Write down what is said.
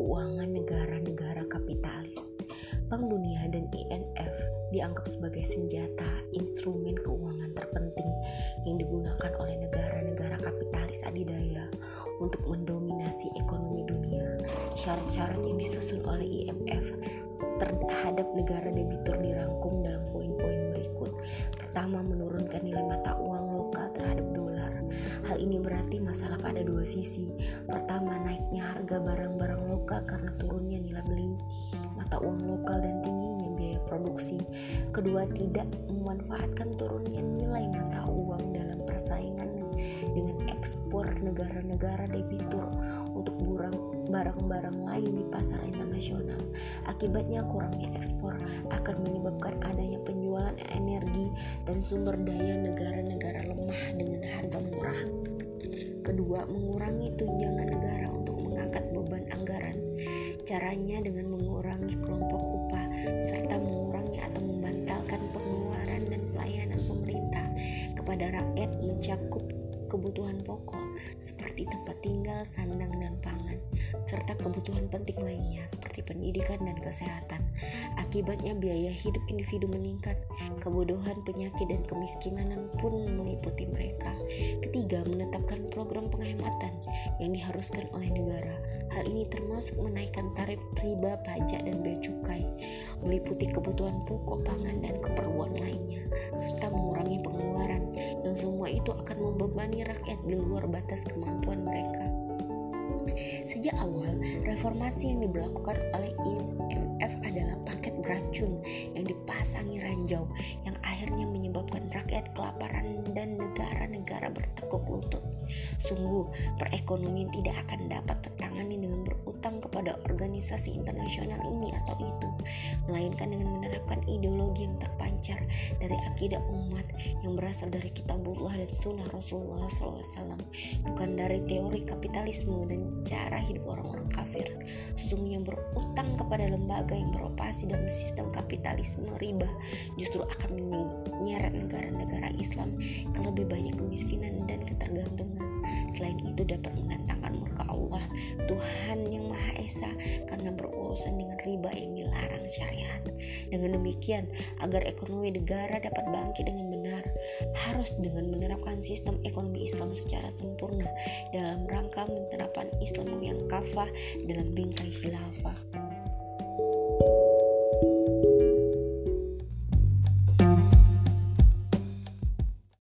keuangan negara-negara kapitalis. Bank Dunia dan INF dianggap sebagai senjata instrumen keuangan terpenting yang digunakan oleh negara-negara kapitalis adidaya untuk mendominasi ekonomi dunia. Syarat-syarat yang disusun oleh IMF terhadap negara debitur dirangkum ini berarti masalah pada dua sisi. Pertama, naiknya harga barang-barang lokal karena turunnya nilai beli mata uang lokal dan tingginya biaya produksi. Kedua, tidak memanfaatkan turunnya nilai mata uang dalam persaingan dengan ekspor negara-negara debitur untuk barang-barang lain di pasar internasional. Akibatnya kurangnya ekspor akan menyebabkan adanya penjualan energi dan sumber daya negara-negara lemah dengan harga murah. Kedua, mengurangi tunjangan negara untuk mengangkat beban anggaran. Caranya dengan mengurangi kelompok upah serta mengurangi atau membantalkan pengeluaran dan pelayanan pemerintah kepada rakyat mencakup kebutuhan pokok seperti tempat tinggal, sandang, dan pangan, serta kebutuhan penting lainnya seperti pendidikan dan kesehatan. Akibatnya biaya hidup individu meningkat, kebodohan, penyakit, dan kemiskinan pun meliputi mereka. Ketiga, menetapkan program penghematan yang diharuskan oleh negara. Hal ini termasuk menaikkan tarif riba, pajak, dan bea cukai, meliputi kebutuhan pokok pangan dan keperluan lainnya, serta mengurangi pengeluaran yang semua itu akan membebani rakyat di luar batas kemampuan mereka. Sejak awal, reformasi yang diberlakukan oleh IMF adalah paket beracun yang dipasangi ranjau yang akhirnya menyebabkan rakyat kelaparan dan negara-negara bertekuk lutut. Sungguh, perekonomian tidak akan dapat tertangani dengan berutang kepada organisasi internasional ini atau itu, melainkan dengan menerapkan ideologi yang terpancar dari akidah umat yang berasal dari kitabullah dan sunnah Rasulullah SAW, bukan dari teori kapitalisme dan cara hidup orang-orang kafir. Sesungguhnya berutang kepada lembaga yang beroperasi dalam sistem kapitalisme riba justru akan menyeret negara-negara Islam ke lebih banyak kemiskinan dan ketergantungan Selain itu dapat mendatangkan murka Allah Tuhan yang Karena berurusan dengan riba yang dilarang syariat. Dengan demikian, agar ekonomi negara dapat bangkit dengan benar, harus dengan menerapkan sistem ekonomi Islam secara sempurna dalam rangka menerapkan Islam yang kafah dalam bingkai khilafah.